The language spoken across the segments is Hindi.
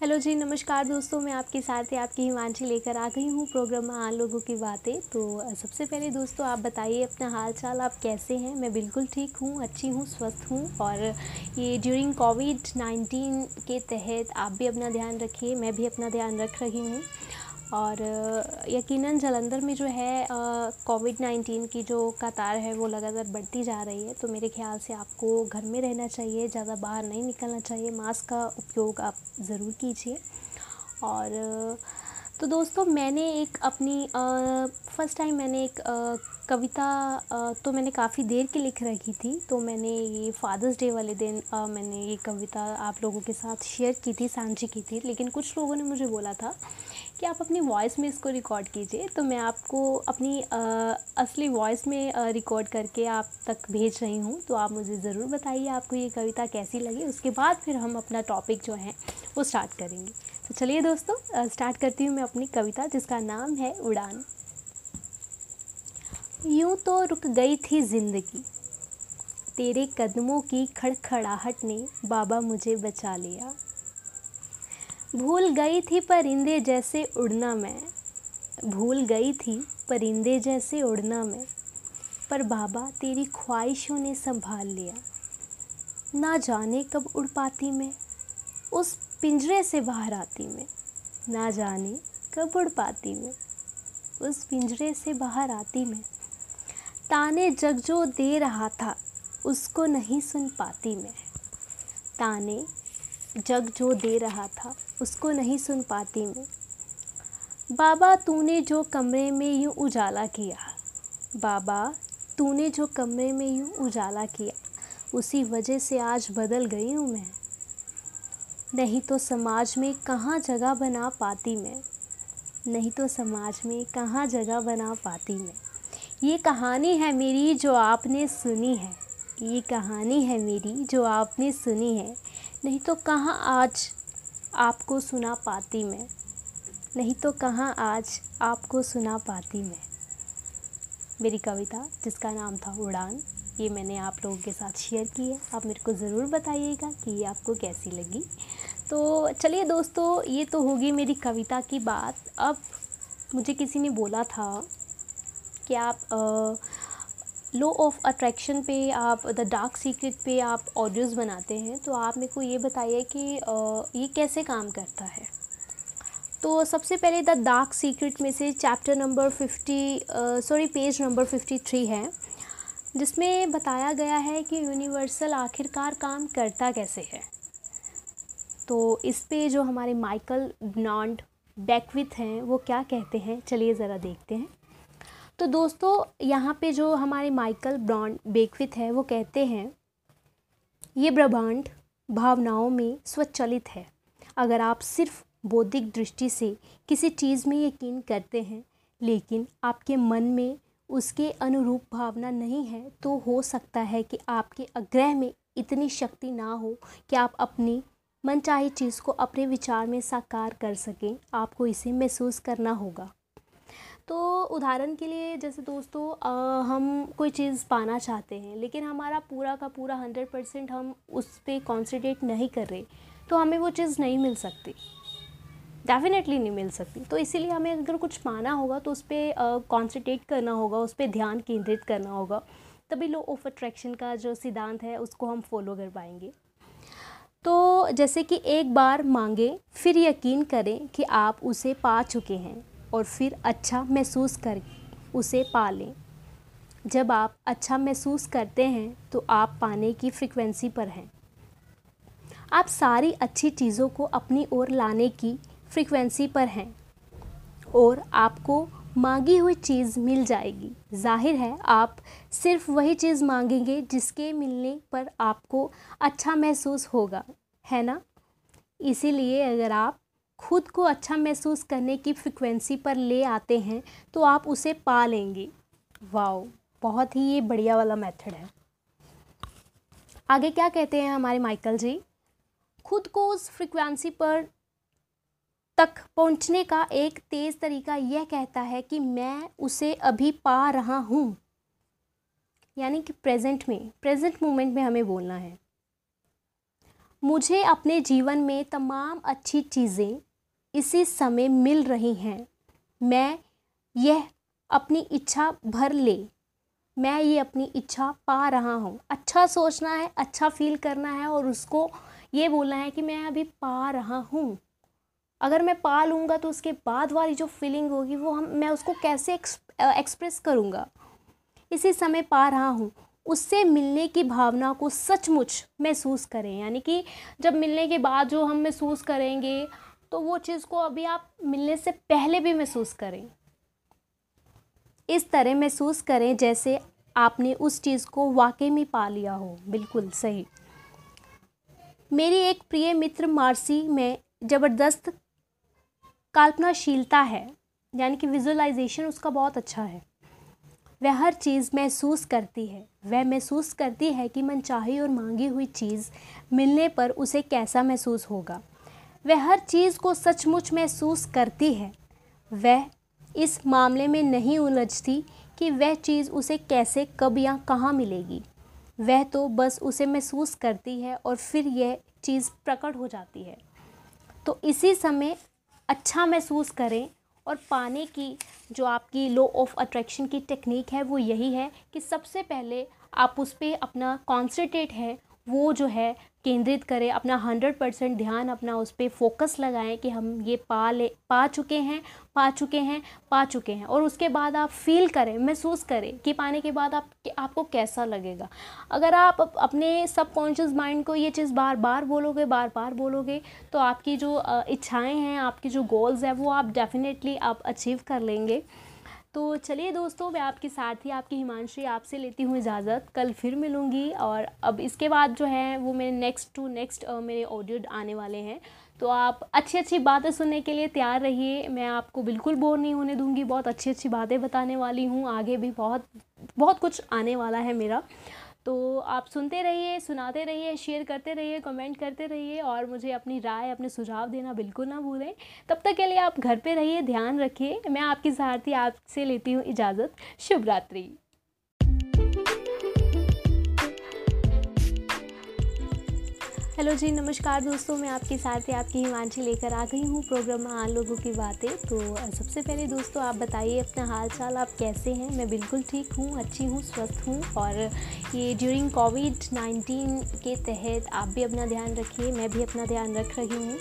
हेलो जी, नमस्कार दोस्तों, मैं आपके साथ ही आपकी हिमांशी लेकर आ गई हूँ प्रोग्राम में आन लोगों की बातें। तो सबसे पहले दोस्तों, आप बताइए अपना हाल चाल आप कैसे हैं? मैं बिल्कुल ठीक हूँ, अच्छी हूँ, स्वस्थ हूँ और ये ड्यूरिंग कोविड नाइन्टीन के तहत आप भी अपना ध्यान रखिए, मैं भी अपना ध्यान रख रही हूँ। और यकीनन जलंधर में जो है कोविड नाइन्टीन की जो कतार है, वो लगातार बढ़ती जा रही है। तो मेरे ख्याल से आपको घर में रहना चाहिए, ज़्यादा बाहर नहीं निकलना चाहिए। मास्क का उपयोग आप ज़रूर कीजिए। और तो दोस्तों मैंने एक अपनी फ़र्स्ट टाइम मैंने एक आ, कविता आ, तो मैंने काफ़ी देर की लिख रखी थी तो मैंने ये फादर्स डे वाले दिन आ, मैंने ये कविता आप लोगों के साथ शेयर की थी साझी की थी लेकिन कुछ लोगों ने मुझे बोला था कि आप अपनी वॉइस में इसको रिकॉर्ड कीजिए तो मैं आपको अपनी असली वॉइस में रिकॉर्ड करके आप तक भेज रही हूँ तो आप मुझे ज़रूर बताइए आपको ये कविता कैसी लगी उसके बाद फिर हम अपना टॉपिक जो है वो स्टार्ट करेंगे। तो चलिए दोस्तों स्टार्ट करती हूँ मैं अपनी कविता जिसका नाम है उड़ान। यूँ तो रुक गई थी ज़िंदगी, तेरे कदमों की खड़खड़ाहट ने बाबा मुझे बचा लिया। भूल गई थी परिंदे जैसे उड़ना मैं, भूल गई थी परिंदे जैसे उड़ना मैं, पर बाबा तेरी ख्वाहिशों ने संभाल लिया। ना जाने कब उड़ पाती मैं, उस पिंजरे से बाहर आती मैं, ना जाने कब उड़ पाती मैं। उस पिंजरे से बाहर आती मैं, ताने जग जो दे रहा था, उसको नहीं सुन पाती मैं। ताने जग जो दे रहा था, उसको नहीं सुन पाती मैं। बाबा, तूने जो कमरे में यूँ उजाला किया। बाबा, तूने जो कमरे में यूँ उजाला किया, उसी वजह से आज बदल गई हूँ मैं। नहीं तो समाज में कहाँ जगह बना पाती मैं? नहीं तो समाज में कहाँ जगह बना पाती मैं? ये कहानी है मेरी जो आपने सुनी है। ये कहानी है मेरी जो आपने सुनी है। नहीं तो कहाँ आज आपको सुना पाती मैं? नहीं तो कहाँ आज आपको सुना पाती मैं? मेरी कविता, जिसका नाम था उड़ान, ये मैंने आप लोगों के साथ शेयर की है। आप मेरे को ज़रूर बताइएगा कि ये आपको कैसी लगी। तो चलिए दोस्तों, ये तो होगी मेरी कविता की बात। अब मुझे किसी ने बोला था कि आप लो ऑफ़ अट्रैक्शन पे, आप द डार्क सीक्रेट पे आप ऑडियोज़ बनाते हैं तो आप मेरे को ये बताइए कि ये कैसे काम करता है? तो सबसे पहले द डार्क सीक्रेट में से chapter number fifty sorry page number fifty three है, जिसमें बताया गया है कि यूनिवर्सल आखिरकार काम करता कैसे है। तो इस पे जो हमारे माइकल नॉन्ड बैकविथ हैं, वो क्या कहते हैं? चलिए ज़रा देखते हैं। तो दोस्तों, यहाँ पे जो हमारे माइकल ब्रॉन्ड बेकविथ है, वो कहते हैं, ये ब्रह्मांड भावनाओं में स्वचलित है। अगर आप सिर्फ़ बौद्धिक दृष्टि से किसी चीज़ में यकीन करते हैं, लेकिन आपके मन में उसके अनुरूप भावना नहीं है तो हो सकता है कि आपके आग्रह में इतनी शक्ति ना हो कि आप अपनी मनचाही चीज़ को अपने विचार में साकार कर सकें आपको इसे महसूस करना होगा। तो उदाहरण के लिए जैसे दोस्तों आ, हम कोई चीज़ पाना चाहते हैं लेकिन हमारा पूरा का पूरा हंड्रेड परसेंट हम उस पर कॉन्सेंट्रेट नहीं कर रहे तो हमें वो चीज़ नहीं मिल सकती। डेफिनेटली नहीं मिल सकती। तो इसीलिए हमें अगर कुछ पाना होगा तो उस पर कॉन्सेंट्रेट करना होगा उस पर ध्यान केंद्रित करना होगा। तभी लो ऑफ़ अट्रैक्शन का जो सिद्धांत है उसको हम फॉलो कर पाएँगे। तो जैसे कि एक बार मांगे, फिर यकीन करें कि आप उसे पा चुके हैं और फिर अच्छा महसूस कर उसे पा लें। जब आप अच्छा महसूस करते हैं तो आप पाने की फ्रिक्वेंसी पर हैं। आप सारी अच्छी चीज़ों को अपनी ओर लाने की फ्रिक्वेंसी पर हैं और आपको मांगी हुई चीज़ मिल जाएगी। ज़ाहिर है, आप सिर्फ़ वही चीज़ मांगेंगे जिसके मिलने पर आपको अच्छा महसूस होगा, है ना? इसीलिए अगर आप खुद को अच्छा महसूस करने की फ्रिक्वेंसी पर ले आते हैं तो आप उसे पा लेंगे। वाओ, बहुत ही ये बढ़िया वाला मेथड है। आगे क्या कहते हैं हमारे माइकल जी? खुद को उस फ्रिक्वेंसी पर तक पहुँचने का एक तेज़ तरीका यह कहता है कि मैं उसे अभी पा रहा हूँ। यानी कि प्रेजेंट में प्रेजेंट मोमेंट में हमें बोलना है। मुझे अपने जीवन में तमाम अच्छी चीज़ें इसी समय मिल रही हैं। मैं यह अपनी इच्छा भर ले। मैं ये अपनी इच्छा पा रहा हूँ। अच्छा सोचना है अच्छा फील करना है और उसको ये बोलना है कि मैं अभी पा रहा हूँ। अगर मैं पा लूँगा तो उसके बाद वाली जो फीलिंग होगी वो हम, मैं उसको कैसे एक्सप्रेस करूँगा? इसी समय पा रहा हूँ। उससे मिलने की भावना को सचमुच महसूस करें। यानी कि जब मिलने के बाद जो हम महसूस करेंगे तो वो चीज़ को अभी आप मिलने से पहले भी महसूस करें। इस तरह महसूस करें जैसे आपने उस चीज़ को वाकई में पा लिया हो। बिल्कुल सही। मेरी एक प्रिय मित्र मार्सी, में ज़बरदस्त कल्पनाशीलता है, यानी कि विजुअलाइजेशन उसका बहुत अच्छा है। वह हर चीज़ महसूस करती है। वह महसूस करती है कि मनचाही और मांगी हुई चीज़ मिलने पर उसे कैसा महसूस होगा। वह हर चीज़ को सचमुच महसूस करती है। वह इस मामले में नहीं उलझती कि वह चीज़ उसे कैसे, कब या कहाँ मिलेगी। वह तो बस उसे महसूस करती है और फिर यह चीज़ प्रकट हो जाती है। तो इसी समय अच्छा महसूस करें और पाने की जो आपकी लो ऑफ़ अट्रैक्शन की टेक्निक है, वो यही है कि सबसे पहले आप उस पर अपना कॉन्सेंट्रेट है, वो जो है केंद्रित करें, अपना हंड्रेड परसेंट ध्यान अपना उस पर फोकस लगाएँ कि हम ये पा ले, पा चुके हैं, पा चुके हैं, पा चुके हैं। और उसके बाद आप फील करें, महसूस करें कि पाने के बाद आप, कि आपको कैसा लगेगा। अगर आप अपने सबकॉन्शियस माइंड को ये चीज़ बार बार बोलोगे बार बार बोलोगे तो आपकी जो इच्छाएँ हैं, आपकी जो गोल्स हैं, वो आप डेफिनेटली आप अचीव कर लेंगे। तो चलिए दोस्तों, मैं आपके साथ ही आपकी हिमांशी आपसे लेती हूँ इजाज़त। कल फिर मिलूँगी और अब इसके बाद जो है, वो मेरे नेक्स्ट टू नेक्स्ट मेरे ऑडियो आने वाले हैं। तो आप अच्छी अच्छी बातें सुनने के लिए तैयार रहिए। मैं आपको बिल्कुल बोर नहीं होने दूँगी। बहुत अच्छी अच्छी बातें बताने वाली हूँ। आगे भी बहुत बहुत कुछ आने वाला है मेरा। तो आप सुनते रहिए, सुनाते रहिए शेयर करते रहिए कमेंट करते रहिए और मुझे अपनी राय, अपने सुझाव देना बिल्कुल ना भूलें। तब तक के लिए आप घर पे रहिए, ध्यान रखिए। मैं आपकी सहारती आपसे लेती हूँ इजाज़त। शुभ रात्रि हेलो जी, नमस्कार दोस्तों, मैं आपके साथ ही आपकी हिमांशी लेकर आ गई हूँ प्रोग्राम आन लोगों की बातें। तो सबसे पहले दोस्तों, आप बताइए अपना हाल चाल आप कैसे हैं? मैं बिल्कुल ठीक हूँ, अच्छी हूँ, स्वस्थ हूँ और ये ड्यूरिंग कोविड नाइन्टीन के तहत आप भी अपना ध्यान रखिए, मैं भी अपना ध्यान रख रही हूँ।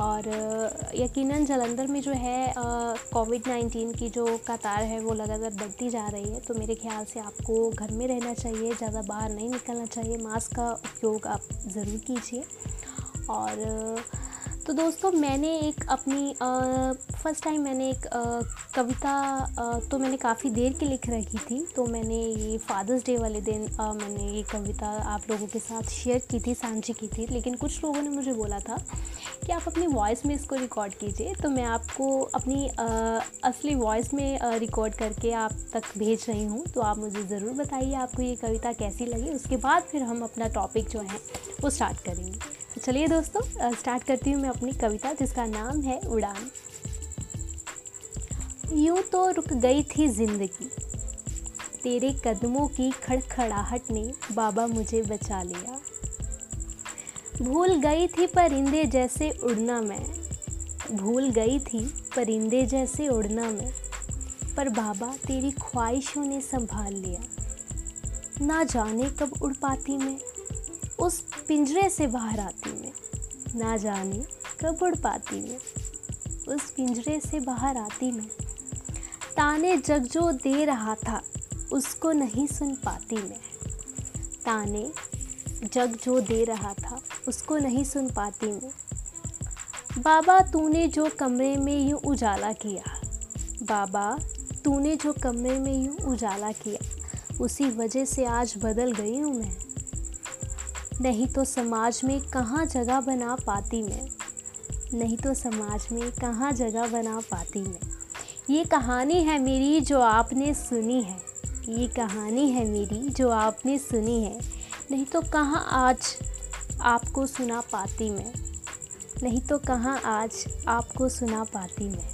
और यकीनन जलंधर में जो है कोविड नाइन्टीन की जो कतार है, वो लगातार बढ़ती जा रही है। तो मेरे ख्याल से आपको घर में रहना चाहिए, ज़्यादा बाहर नहीं निकलना चाहिए। मास्क का उपयोग आप ज़रूर कीजिए। और तो दोस्तों मैंने एक अपनी फ़र्स्ट टाइम मैंने एक आ, कविता आ, तो मैंने काफ़ी देर की लिख रखी थी तो मैंने ये फादर्स डे वाले दिन आ, मैंने ये कविता आप लोगों के साथ शेयर की थी साझी की थी लेकिन कुछ लोगों ने मुझे बोला था कि आप अपनी वॉइस में इसको रिकॉर्ड कीजिए तो मैं आपको अपनी असली वॉइस में रिकॉर्ड करके आप तक भेज रही हूँ तो आप मुझे ज़रूर बताइए आपको ये कविता कैसी लगी उसके बाद फिर हम अपना टॉपिक जो है वो स्टार्ट करेंगे। तो चलिए दोस्तों स्टार्ट करती हूँ मैं अपनी कविता जिसका नाम है उड़ान। यूँ तो रुक गई थी ज़िंदगी, तेरे कदमों की खड़खड़ाहट ने बाबा मुझे बचा लिया। भूल गई थी परिंदे जैसे उड़ना मैं, भूल गई थी परिंदे जैसे उड़ना मैं, पर बाबा तेरी ख्वाहिशों ने संभाल लिया। ना जाने कब उड़ पाती मैं उस पिंजरे से बाहर आती मैं। ना जाने कब उड़ पाती मैं। उस पिंजरे से बाहर आती मैं। ताने जग जो दे रहा था, उसको नहीं सुन पाती मैं। ताने जग जो दे रहा था, उसको नहीं सुन पाती मैं। बाबा, तूने जो कमरे में यूँ उजाला किया। बाबा, तूने जो कमरे में यूँ उजाला किया। उसी वजह से आज बदल गई हूँ मैं। नहीं तो समाज में कहाँ जगह बना पाती मैं? नहीं तो समाज में कहाँ जगह बना पाती मैं? ये कहानी है मेरी जो आपने सुनी है। ये कहानी है मेरी जो आपने सुनी है। नहीं तो कहाँ आज आपको सुना पाती मैं? नहीं तो कहाँ आज आपको सुना पाती मैं?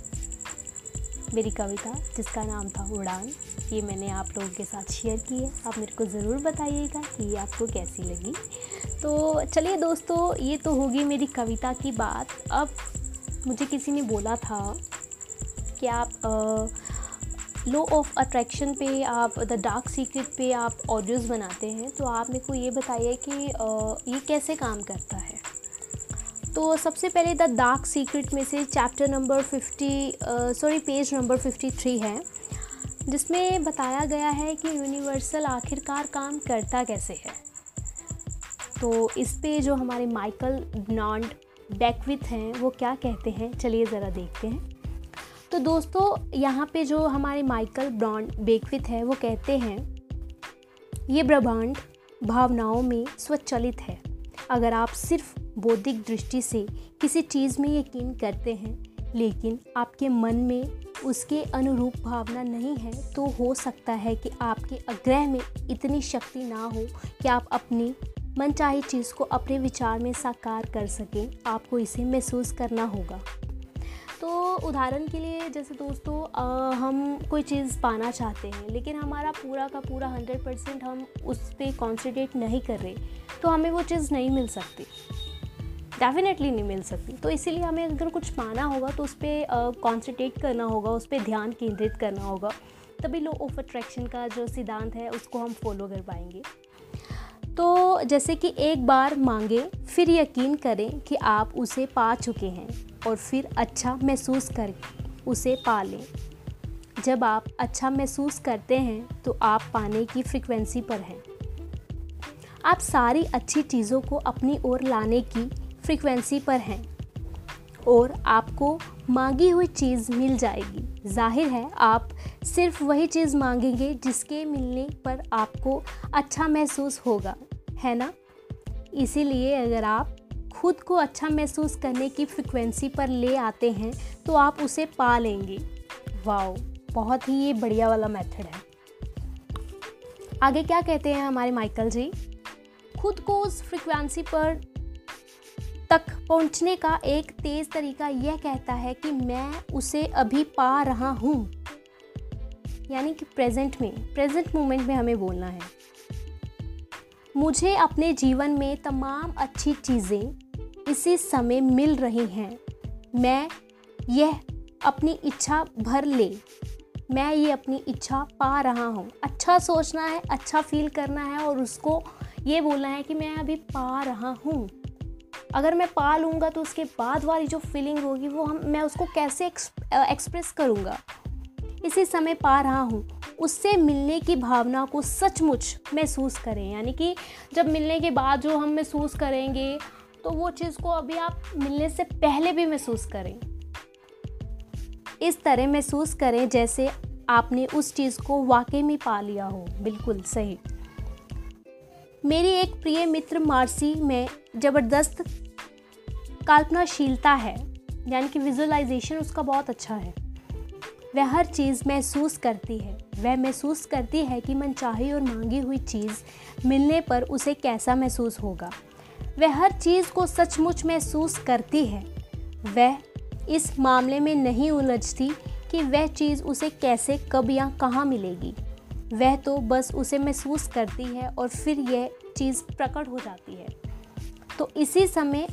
मेरी कविता जिसका नाम था उड़ान ये मैंने आप लोगों के साथ शेयर की है। आप मेरे को ज़रूर बताइएगा कि ये आपको कैसी लगी। तो चलिए दोस्तों ये तो होगी मेरी कविता की बात। अब मुझे किसी ने बोला था कि आप लो ऑफ़ अट्रैक्शन पे आप द डार्क सीक्रेट पे आप ऑडियोज़ बनाते हैं। तो आप मेरे को ये बताइए कि आ, ये कैसे काम करता है? तो सबसे पहले द डार्क सीक्रेट में से chapter number fifty sorry page number fifty three है, जिसमें बताया गया है कि यूनिवर्सल आखिरकार काम करता कैसे है। तो इस पे जो हमारे माइकल नॉन्ड बैकविथ हैं, वो क्या कहते हैं, चलिए ज़रा देखते हैं। तो दोस्तों, यहाँ पे जो हमारे माइकल ब्रॉन्ड बेकविथ है, वो कहते हैं, ये ब्रह्मांड भावनाओं में स्वचलित है। अगर आप सिर्फ़ बौद्धिक दृष्टि से किसी चीज़ में यकीन करते हैं लेकिन आपके मन में उसके अनुरूप भावना नहीं है तो हो सकता है कि आपके आग्रह में इतनी शक्ति ना हो कि आप अपनी मनचाही चीज़ को अपने विचार में साकार कर सकें। आपको इसे महसूस करना होगा। तो उदाहरण के लिए जैसे दोस्तों आ, हम कोई चीज़ पाना चाहते हैं लेकिन हमारा पूरा का पूरा हंड्रेड परसेंट हम उस पर कॉन्सेंट्रेट नहीं कर रहे तो हमें वो चीज़ नहीं मिल सकती। डेफिनेटली नहीं मिल सकती। तो इसीलिए हमें अगर कुछ पाना होगा तो उस पर कॉन्सेंट्रेट करना होगा, उस पर ध्यान केंद्रित करना होगा। तभी लो ऑफ़ अट्रैक्शन का जो सिद्धांत है, उसको हम फॉलो कर पाएँगे। तो जैसे कि एक बार मांगे, फिर यकीन करें कि आप उसे पा चुके हैं और फिर अच्छा महसूस कर, उसे पा लें। जब आप अच्छा महसूस करते हैं तो आप पाने की फ्रिक्वेंसी पर हैं। आप सारी अच्छी चीज़ों को अपनी ओर लाने की फ्रिक्वेंसी पर हैं। और आपको मांगी हुई चीज़ मिल जाएगी। ज़ाहिर है, आप सिर्फ़ वही चीज़ मांगेंगे जिसके मिलने पर आपको अच्छा महसूस होगा, है ना? इसीलिए अगर आप खुद को अच्छा महसूस करने की फ्रिक्वेंसी पर ले आते हैं तो आप उसे पा लेंगे। वाओ, बहुत ही ये बढ़िया वाला मेथड है। आगे क्या कहते हैं हमारे माइकल जी? खुद को उस फ्रिक्वेंसी पर पहुँचने का एक तेज़ तरीका यह कहता है कि मैं उसे अभी पा रहा हूँ। यानी कि प्रेजेंट में प्रेजेंट मोमेंट में हमें बोलना है। मुझे अपने जीवन में तमाम अच्छी चीज़ें इसी समय मिल रही हैं। मैं यह अपनी इच्छा भर ले। मैं ये अपनी इच्छा पा रहा हूँ। अच्छा सोचना है अच्छा फील करना है और उसको ये बोलना है कि मैं अभी पा रहा हूँ। अगर मैं पा लूँगा तो उसके बाद वाली जो फीलिंग होगी, वो हम, मैं उसको कैसे एक्सप्रेस करूँगा? इसी समय पा रहा हूँ। उससे मिलने की भावना को सचमुच महसूस करें। यानी कि जब मिलने के बाद जो हम महसूस करेंगे तो वो चीज़ को अभी आप मिलने से पहले भी महसूस करें। इस तरह महसूस करें जैसे आपने उस चीज़ को वाकई में पा लिया हो। बिल्कुल सही। मेरी एक प्रिय मित्र मार्सी में ज़बरदस्त कल्पनाशीलता है, यानी कि विजुअलाइजेशन उसका बहुत अच्छा है। वह हर चीज़ महसूस करती है। वह महसूस करती है कि मनचाही और मांगी हुई चीज़ मिलने पर उसे कैसा महसूस होगा। वह हर चीज़ को सचमुच महसूस करती है। वह इस मामले में नहीं उलझती कि वह चीज़ उसे कैसे, कब या कहाँ मिलेगी। वह तो बस उसे महसूस करती है और फिर यह चीज़ प्रकट हो जाती है। तो इसी समय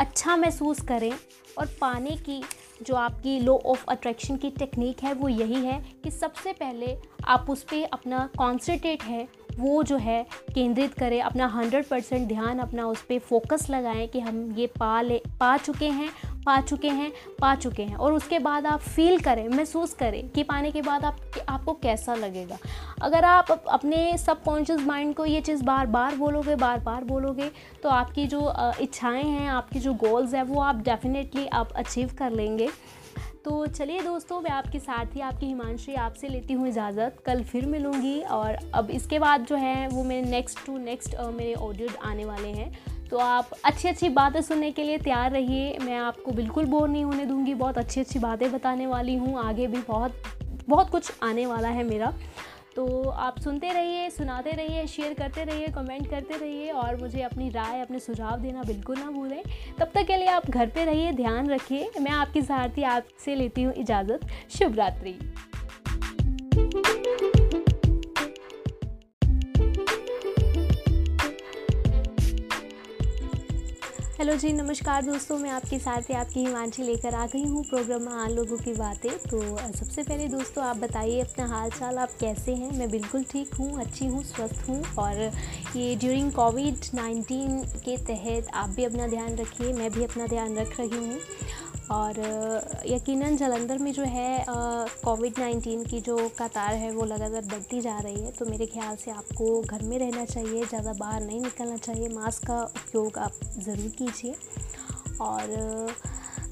अच्छा महसूस करें और पाने की जो आपकी लो ऑफ़ अट्रैक्शन की टेक्निक है वो यही है कि सबसे पहले आप उस पर अपना कॉन्सेंट्रेट है वो जो है केंद्रित करें, अपना हंड्रेड परसेंट ध्यान अपना उस पर फोकस लगाएँ कि हम ये पा ले, पा चुके हैं, पा चुके हैं, पा चुके हैं। और उसके बाद आप फील करें, महसूस करें कि पाने के बाद आप आपको कैसा लगेगा। अगर आप अपने सबकॉन्शियस माइंड को ये चीज़ बार बार बोलोगे बार बार बोलोगे तो आपकी जो इच्छाएँ हैं, आपकी जो गोल्स हैं, वो आप डेफिनेटली आप अचीव कर लेंगे। तो चलिए दोस्तों, मैं आपके साथ ही आपकी हिमांशी आपसे लेती हूँ इजाज़त। कल फिर मिलूँगी और अब इसके बाद जो है, वो मेरे नेक्स्ट टू नेक्स्ट मेरे ऑडियो आने वाले हैं। तो आप अच्छी अच्छी बातें सुनने के लिए तैयार रहिए। मैं आपको बिल्कुल बोर नहीं होने दूँगी। बहुत अच्छी अच्छी बातें बताने वाली हूँ। आगे भी बहुत बहुत कुछ आने वाला है मेरा। तो आप सुनते रहिए, सुनाते रहिए शेयर करते रहिए कमेंट करते रहिए और मुझे अपनी राय, अपने सुझाव देना बिल्कुल ना भूलें। तब तक के लिए आप घर पे रहिए, ध्यान रखिए। मैं आपकी सारथी आपसे लेती हूँ इजाज़त। शुभ रात्रि हेलो जी, नमस्कार दोस्तों, मैं आपके साथ ही आपकी हिमांशी लेकर आ गई हूँ प्रोग्राम आन लोगों की बातें। तो सबसे पहले दोस्तों, आप बताइए अपना हाल चाल आप कैसे हैं? मैं बिल्कुल ठीक हूँ, अच्छी हूँ, स्वस्थ हूँ और ये ड्यूरिंग कोविड नाइन्टीन के तहत आप भी अपना ध्यान रखिए, मैं भी अपना ध्यान रख रही हूँ। और यकीनन जलंधर में जो है कोविड नाइन्टीन की जो कतार है, वो लगातार बढ़ती जा रही है। तो मेरे ख्याल से आपको घर में रहना चाहिए, ज़्यादा बाहर नहीं निकलना चाहिए। मास्क का उपयोग आप ज़रूर कीजिए। और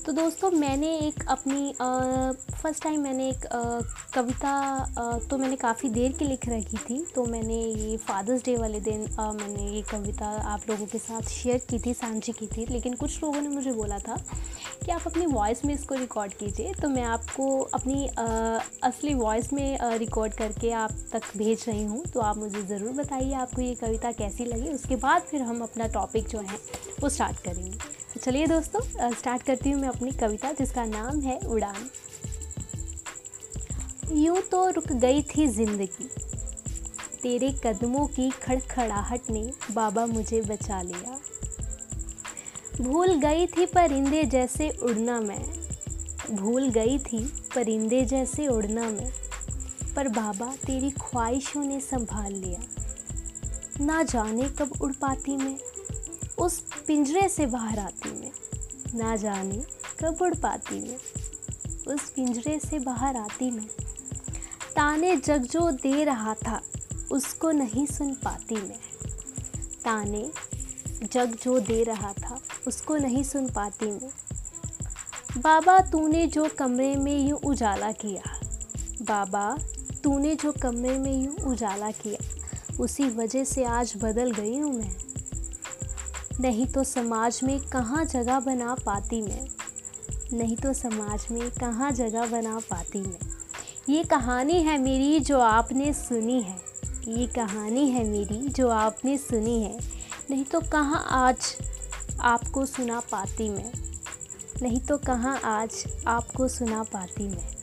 तो दोस्तों मैंने एक अपनी फ़र्स्ट टाइम मैंने एक आ, कविता आ, तो मैंने काफ़ी देर की लिख रखी थी। तो मैंने ये फादर्स डे वाले दिन आ, मैंने ये कविता आप लोगों के साथ शेयर की थी साझी की थी। लेकिन कुछ लोगों ने मुझे बोला था कि आप अपनी वॉइस में इसको रिकॉर्ड कीजिए। तो मैं आपको अपनी असली वॉइस में रिकॉर्ड करके आप तक भेज रही हूँ। तो आप मुझे ज़रूर बताइए आपको ये कविता कैसी लगी। उसके बाद फिर हम अपना टॉपिक जो है वो स्टार्ट करेंगे। तो चलिए दोस्तों स्टार्ट करती हूँ मैं अपनी कविता जिसका नाम है उड़ान। यूँ तो रुक गई थी ज़िंदगी, तेरे कदमों की खड़खड़ाहट ने बाबा मुझे बचा लिया। भूल गई थी परिंदे जैसे उड़ना मैं, भूल गई थी परिंदे जैसे उड़ना मैं, पर बाबा तेरी ख्वाहिशों ने संभाल लिया। ना जाने कब उड़ पाती मैं उस पिंजरे से बाहर आती मैं। ना जाने कब उड़ पाती मैं। उस पिंजरे से बाहर आती मैं। ताने जग जो दे रहा था, उसको नहीं सुन पाती मैं। ताने जग जो दे रहा था, उसको नहीं सुन पाती मैं। बाबा, तूने जो कमरे में यूँ उजाला किया। बाबा, तूने जो कमरे में यूँ उजाला किया। उसी वजह से आज बदल गई हूँ मैं। नहीं तो समाज में कहाँ जगह बना पाती मैं? नहीं तो समाज में कहाँ जगह बना पाती मैं? ये कहानी है मेरी जो आपने सुनी है। ये कहानी है मेरी जो आपने सुनी है। नहीं तो कहाँ आज आपको सुना पाती मैं? नहीं तो कहाँ आज आपको सुना पाती मैं?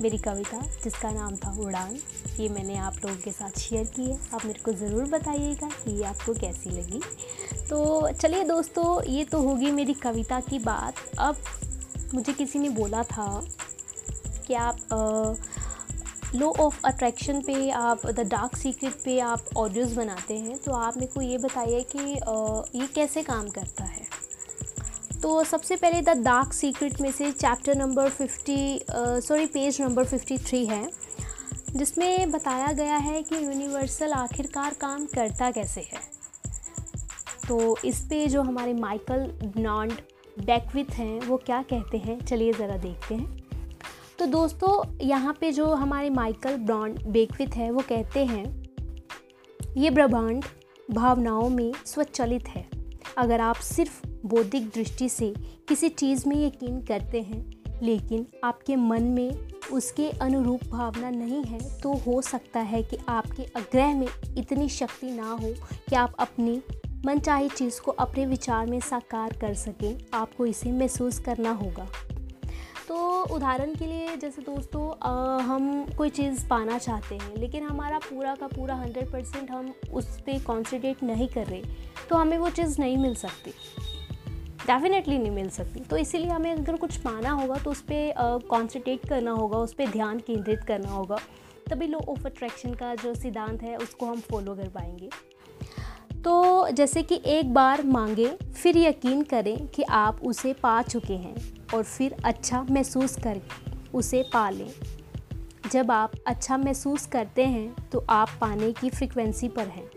मेरी कविता, जिसका नाम था उड़ान। ये मैंने आप लोगों के साथ शेयर की है। आप मेरे को ज़रूर बताइएगा कि ये आपको कैसी लगी। तो चलिए दोस्तों ये तो होगी मेरी कविता की बात। अब मुझे किसी ने बोला था कि आप लो ऑफ़ अट्रैक्शन पे आप द डार्क सीक्रेट पे आप ऑडियोज़ बनाते हैं। तो आप मेरे को ये बताइए कि आ, ये कैसे काम करता है? तो सबसे पहले द डार्क सीक्रेट में से chapter number fifty sorry page number fifty three है। जिसमें बताया गया है कि यूनिवर्सल आखिरकार काम करता कैसे है। तो इस पे जो हमारे माइकल ब्नॉन्ड बैकविथ हैं, वो क्या कहते हैं, चलिए ज़रा देखते हैं। तो दोस्तों, यहाँ पे जो हमारे माइकल ब्रॉन्ड बेकविथ है, वो कहते हैं, ये ब्रह्मांड भावनाओं में स्वचलित है। अगर आप सिर्फ़ बौद्धिक दृष्टि से किसी चीज़ में यकीन करते हैं, लेकिन आपके मन में उसके अनुरूप भावना नहीं है तो हो सकता है कि आपके आग्रह में इतनी शक्ति ना हो कि आप अपनी मनचाही चीज़ को अपने विचार में साकार कर सकें। आपको इसे महसूस करना होगा। तो उदाहरण के लिए जैसे दोस्तों आ, हम कोई चीज़ पाना चाहते हैं लेकिन हमारा पूरा का पूरा हंड्रेड परसेंट हम उस पर कॉन्सेंट्रेट नहीं कर रहे तो हमें वो चीज़ नहीं मिल सकती। डेफिनेटली नहीं मिल सकती। तो इसीलिए हमें अगर कुछ पाना होगा तो उस पर कॉन्सेंट्रेट करना होगा, उस पर ध्यान केंद्रित करना होगा। तभी लो ऑफ़ अट्रैक्शन का जो सिद्धांत है, उसको हम फॉलो कर पाएँगे। तो जैसे कि एक बार मांगे, फिर यकीन करें कि आप उसे पा चुके हैं और फिर अच्छा महसूस कर, उसे पा लें। जब आप अच्छा महसूस करते हैं तो आप पाने की फ्रिक्वेंसी पर हैं।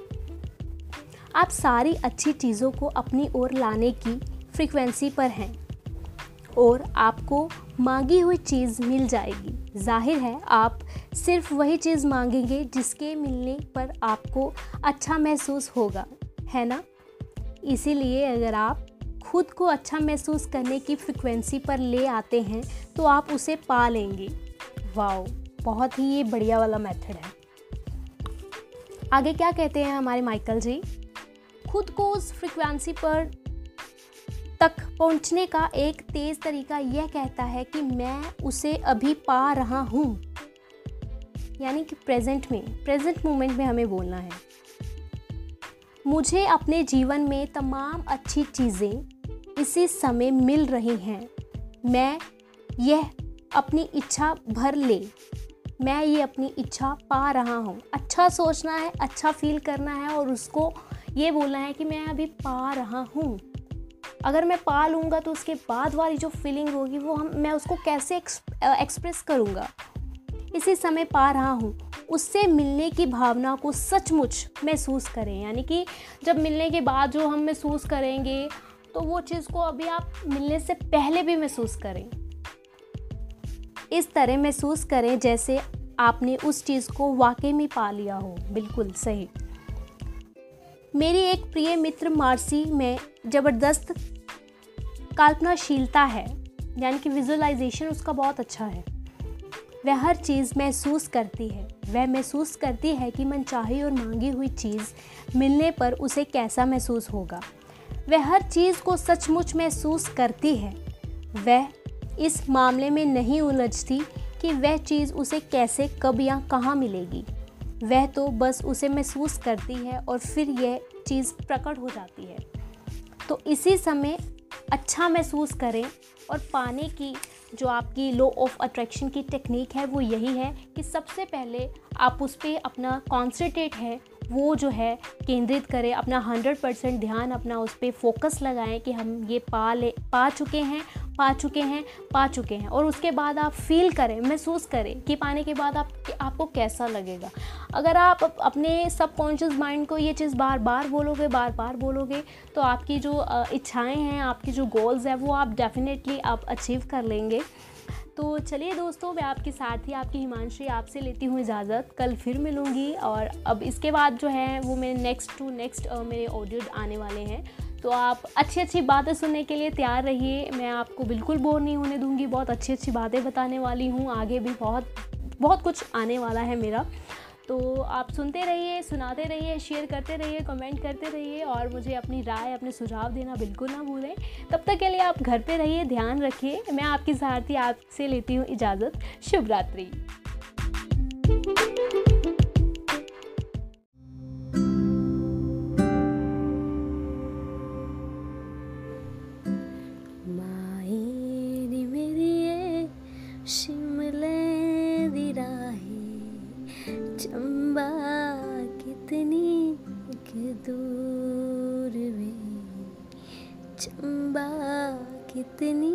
आप सारी अच्छी चीज़ों को अपनी ओर लाने की फ्रिक्वेंसी पर हैं। और आपको मांगी हुई चीज़ मिल जाएगी। ज़ाहिर है, आप सिर्फ़ वही चीज़ मांगेंगे जिसके मिलने पर आपको अच्छा महसूस होगा, है ना? इसीलिए अगर आप खुद को अच्छा महसूस करने की फ्रिक्वेंसी पर ले आते हैं तो आप उसे पा लेंगे। वाओ, बहुत ही ये बढ़िया वाला मेथड है। आगे क्या कहते हैं हमारे माइकल जी? खुद को उस फ्रिक्वेंसी पर तक पहुँचने का एक तेज़ तरीका यह कहता है कि मैं उसे अभी पा रहा हूँ। यानी कि प्रेजेंट में प्रेजेंट मोमेंट में हमें बोलना है। मुझे अपने जीवन में तमाम अच्छी चीज़ें इसी समय मिल रही हैं। मैं यह अपनी इच्छा भर ले। मैं ये अपनी इच्छा पा रहा हूँ। अच्छा सोचना है अच्छा फील करना है और उसको ये बोलना है कि मैं अभी पा रहा हूँ। अगर मैं पा लूँगा तो उसके बाद वाली जो फीलिंग होगी वो हम, मैं उसको कैसे एक्सप्रेस करूँगा? इसी समय पा रहा हूँ। उससे मिलने की भावना को सचमुच महसूस करें। यानी कि जब मिलने के बाद जो हम महसूस करेंगे तो वो चीज़ को अभी आप मिलने से पहले भी महसूस करें। इस तरह महसूस करें जैसे आपने उस चीज़ को वाकई में पा लिया हो। बिल्कुल सही। मेरी एक प्रिय मित्र मार्सी, में ज़बरदस्त कल्पनाशीलता है, यानी कि विजुअलाइजेशन उसका बहुत अच्छा है। वह हर चीज़ महसूस करती है। वह महसूस करती है कि मनचाही और मांगी हुई चीज़ मिलने पर उसे कैसा महसूस होगा। वह हर चीज़ को सचमुच महसूस करती है। वह इस मामले में नहीं उलझती कि वह चीज़ उसे कैसे, कब या कहाँ मिलेगी। वह तो बस उसे महसूस करती है और फिर यह चीज़ प्रकट हो जाती है। तो इसी समय अच्छा महसूस करें और पाने की जो आपकी लो ऑफ़ अट्रैक्शन की टेक्निक है वो यही है कि सबसे पहले आप उस पर अपना कॉन्सेंट्रेट है वो जो है केंद्रित करें, अपना हंड्रेड परसेंट ध्यान अपना उस पर फोकस लगाएँ कि हम ये पा ले, पा चुके हैं, पा चुके हैं, पा चुके हैं। और उसके बाद आप फील करें, महसूस करें कि पाने के बाद आप आपको कैसा लगेगा। अगर आप अपने सबकॉन्शियस माइंड को ये चीज़ बार बार बोलोगे बार बार बोलोगे तो आपकी जो इच्छाएँ हैं, आपकी जो गोल्स हैं, वो आप डेफिनेटली आप अचीव कर लेंगे। तो चलिए दोस्तों, मैं आपके साथ ही, आपकी हिमांशी आपसे लेती हूँ इजाज़त। कल फिर मिलूँगी और अब इसके बाद जो है, वो मेरे नेक्स्ट टू नेक्स्ट मेरे ऑडियो आने वाले हैं। तो आप अच्छी अच्छी बातें सुनने के लिए तैयार रहिए। मैं आपको बिल्कुल बोर नहीं होने दूँगी। बहुत अच्छी अच्छी बातें बताने वाली हूँ। आगे भी बहुत बहुत कुछ आने वाला है मेरा। तो आप सुनते रहिए, सुनाते रहिए शेयर करते रहिए कमेंट करते रहिए और मुझे अपनी राय, अपने सुझाव देना बिल्कुल ना भूलें। तब तक के लिए आप घर पे रहिए, ध्यान रखिए। मैं आपकी सहारती आपसे लेती हूँ इजाज़त। शुभ रात्रि। चंबा कितनी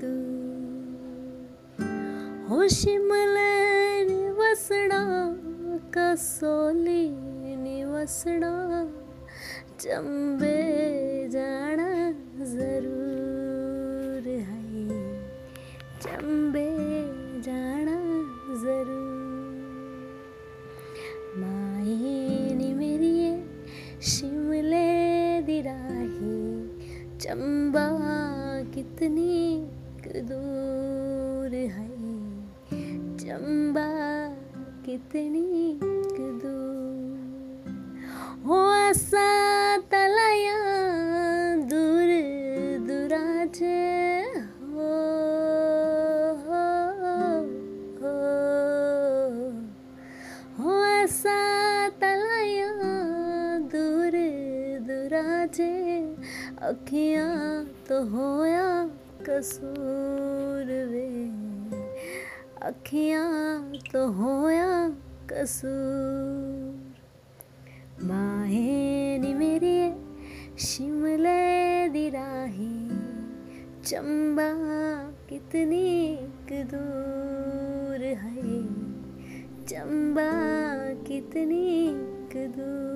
दूर। होश मलैन वसना कसोली वसना चंबे जाना ज़रूर। कितनी दूर है? चंबा कितनी दूर? हो तलया दूर हो तलया दूर अखियाँ तो होया कसूर वे। अखियाँ तो होया कसूर। माहे नी मेरी शिमले दी राही, चंबा कितनी दूर है। चंबा कितनी दूर